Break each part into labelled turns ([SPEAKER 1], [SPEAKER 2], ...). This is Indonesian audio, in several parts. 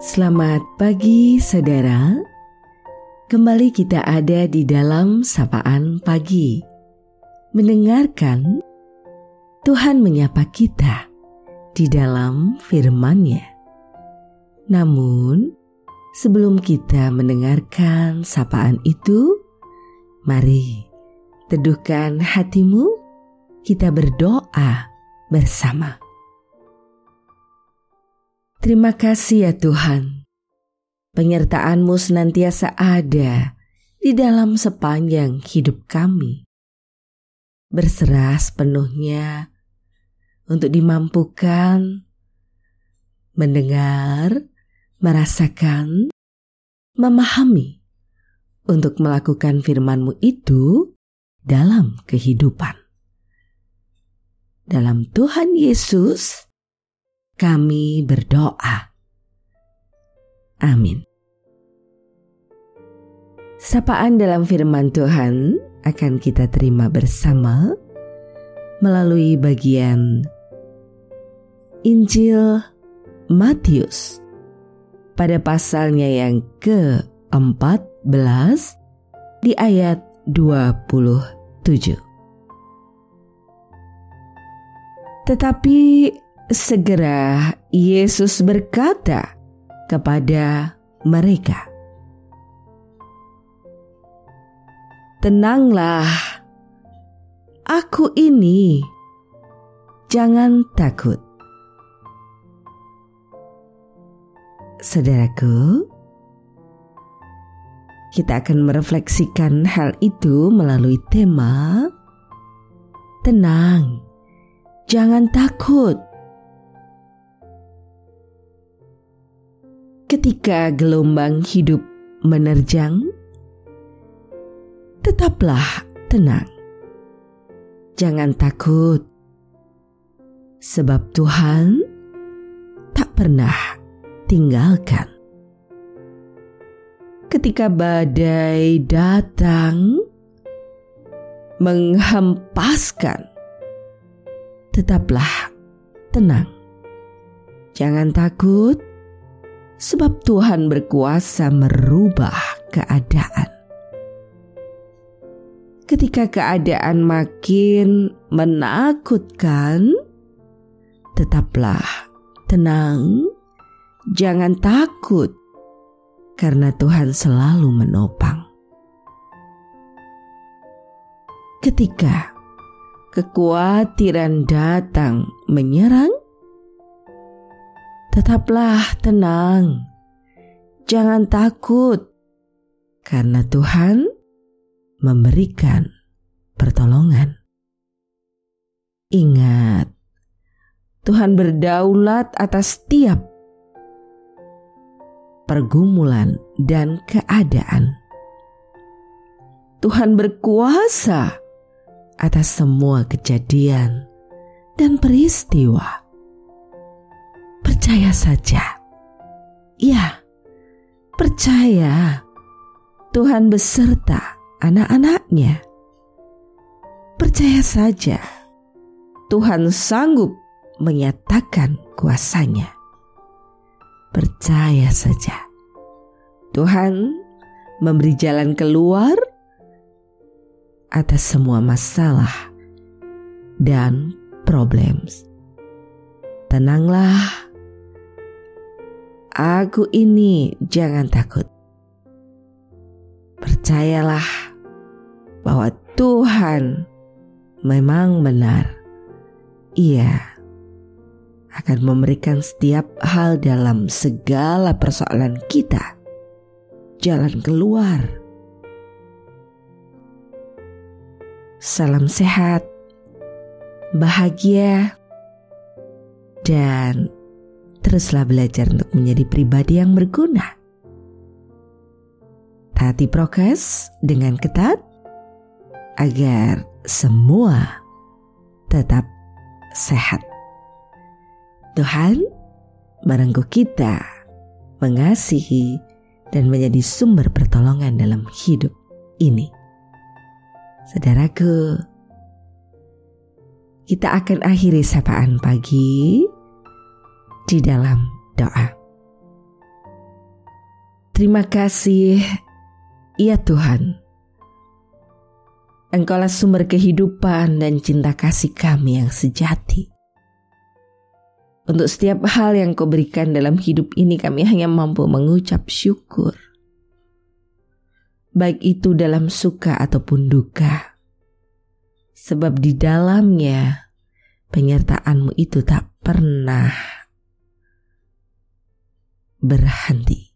[SPEAKER 1] Selamat pagi saudara Kembali kita ada di dalam sapaan pagi Mendengarkan Tuhan menyapa kita di dalam firman-Nya. Namun, sebelum kita mendengarkan sapaan itu, mari teduhkan hatimu, kita berdoa bersama. Terima kasih ya Tuhan. Penyertaan-Mu senantiasa ada di dalam sepanjang hidup kami. Berserah sepenuhnya untuk dimampukan mendengar, merasakan, memahami untuk melakukan firman-Mu itu dalam kehidupan. Dalam Tuhan Yesus, kami berdoa. Amin. Sapaan dalam firman Tuhan akan kita terima bersama melalui bagian Injil Matius pada pasalnya yang ke-14 di ayat 27. Tetapi Segera Yesus berkata kepada mereka, "Tenanglah, aku ini, jangan takut." Saudaraku, kita akan merefleksikan hal itu melalui tema "Tenang, jangan takut." Ketika gelombang hidup menerjang, tetaplah tenang. Jangan takut, sebab Tuhan tak pernah tinggalkan. Ketika badai datang, menghempaskan, tetaplah tenang. Jangan takut, sebab Tuhan berkuasa merubah keadaan. Ketika keadaan makin menakutkan, tetaplah tenang, jangan takut, karena Tuhan selalu menopang. Ketika kekhawatiran datang menyerang, tetaplah tenang. Jangan takut, karena Tuhan memberikan pertolongan. Ingat, Tuhan berdaulat atas setiap pergumulan dan keadaan. Tuhan berkuasa atas semua kejadian dan peristiwa percaya saja. Ya, percaya Tuhan beserta anak-anaknya. Percaya saja Tuhan sanggup menyatakan kuasanya. Percaya saja Tuhan memberi jalan keluar atas semua masalah dan problem. Tenanglah Aku ini jangan takut. Percayalah bahwa Tuhan memang benar. Ia akan memberikan setiap hal dalam segala persoalan kita jalan keluar. Salam sehat, bahagia, dan teruslah belajar untuk menjadi pribadi yang berguna. Taati prokes dengan ketat agar semua tetap sehat. Tuhan merengkuh kita mengasihi dan menjadi sumber pertolongan dalam hidup ini. Saudaraku, kita akan akhiri sapaan pagi di dalam doa. Terima kasih, ya Tuhan. Engkaulah sumber kehidupan dan cinta kasih kami yang sejati. Untuk setiap hal yang kau berikan dalam hidup ini kami hanya mampu mengucap syukur. Baik itu dalam suka ataupun duka. Sebab di dalamnya penyertaanmu itu tak pernah berhenti.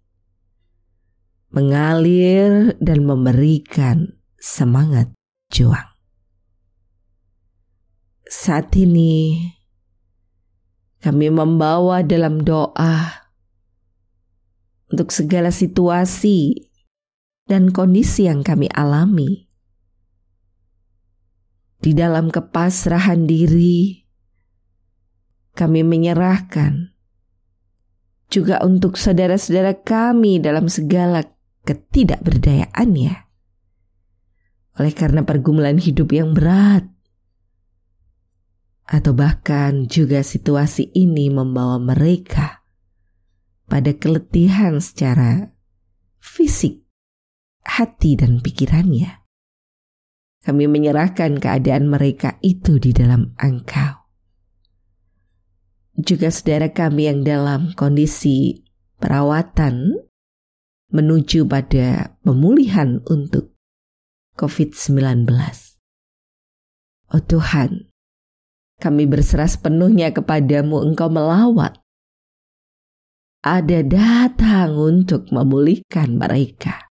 [SPEAKER 1] Mengalir dan memberikan semangat juang. Saat ini kami membawa dalam doa untuk segala situasi dan kondisi yang kami alami. Di dalam kepasrahan diri, kami menyerahkan juga untuk saudara-saudara kami dalam segala ketidakberdayaannya oleh karena pergumulan hidup yang berat, atau bahkan juga situasi ini membawa mereka pada keletihan secara fisik, hati, dan pikirannya. Kami menyerahkan keadaan mereka itu di dalam Engkau. Juga saudara kami yang dalam kondisi perawatan menuju pada pemulihan untuk COVID-19. Oh Tuhan, kami berserah sepenuhnya kepadamu engkau melawat. Ada datang untuk memulihkan mereka.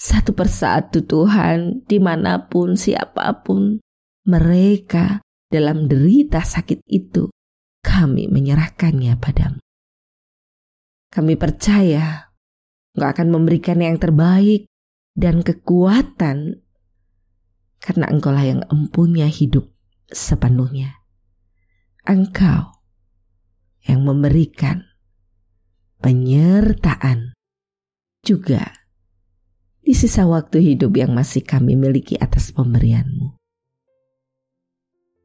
[SPEAKER 1] Satu persatu Tuhan, di mana pun siapa pun mereka dalam derita sakit itu, kami menyerahkannya padamu. Kami percaya Engkau akan memberikan yang terbaik dan kekuatan karena engkaulah yang empunya hidup sepenuhnya. Engkau yang memberikan penyertaan juga di sisa waktu hidup yang masih kami miliki atas pemberianmu.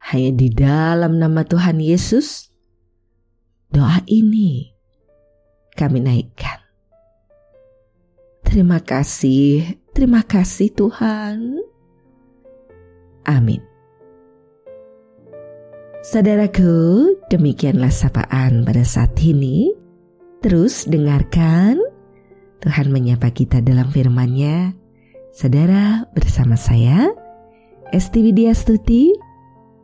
[SPEAKER 1] Hanya di dalam nama Tuhan Yesus, doa ini kami naikkan. Terima kasih, terima kasih Tuhan. Amin. Saudaraku, demikianlah sapaan pada saat ini. Terus dengarkan Tuhan menyapa kita dalam firman-Nya. Saudara bersama saya, Esti Widya Stuti,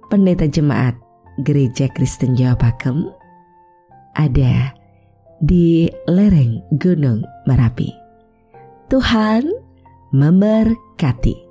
[SPEAKER 1] Pendeta Jemaat Gereja Kristen Jawa Pakem, ada di lereng Gunung Merapi. Tuhan memberkati.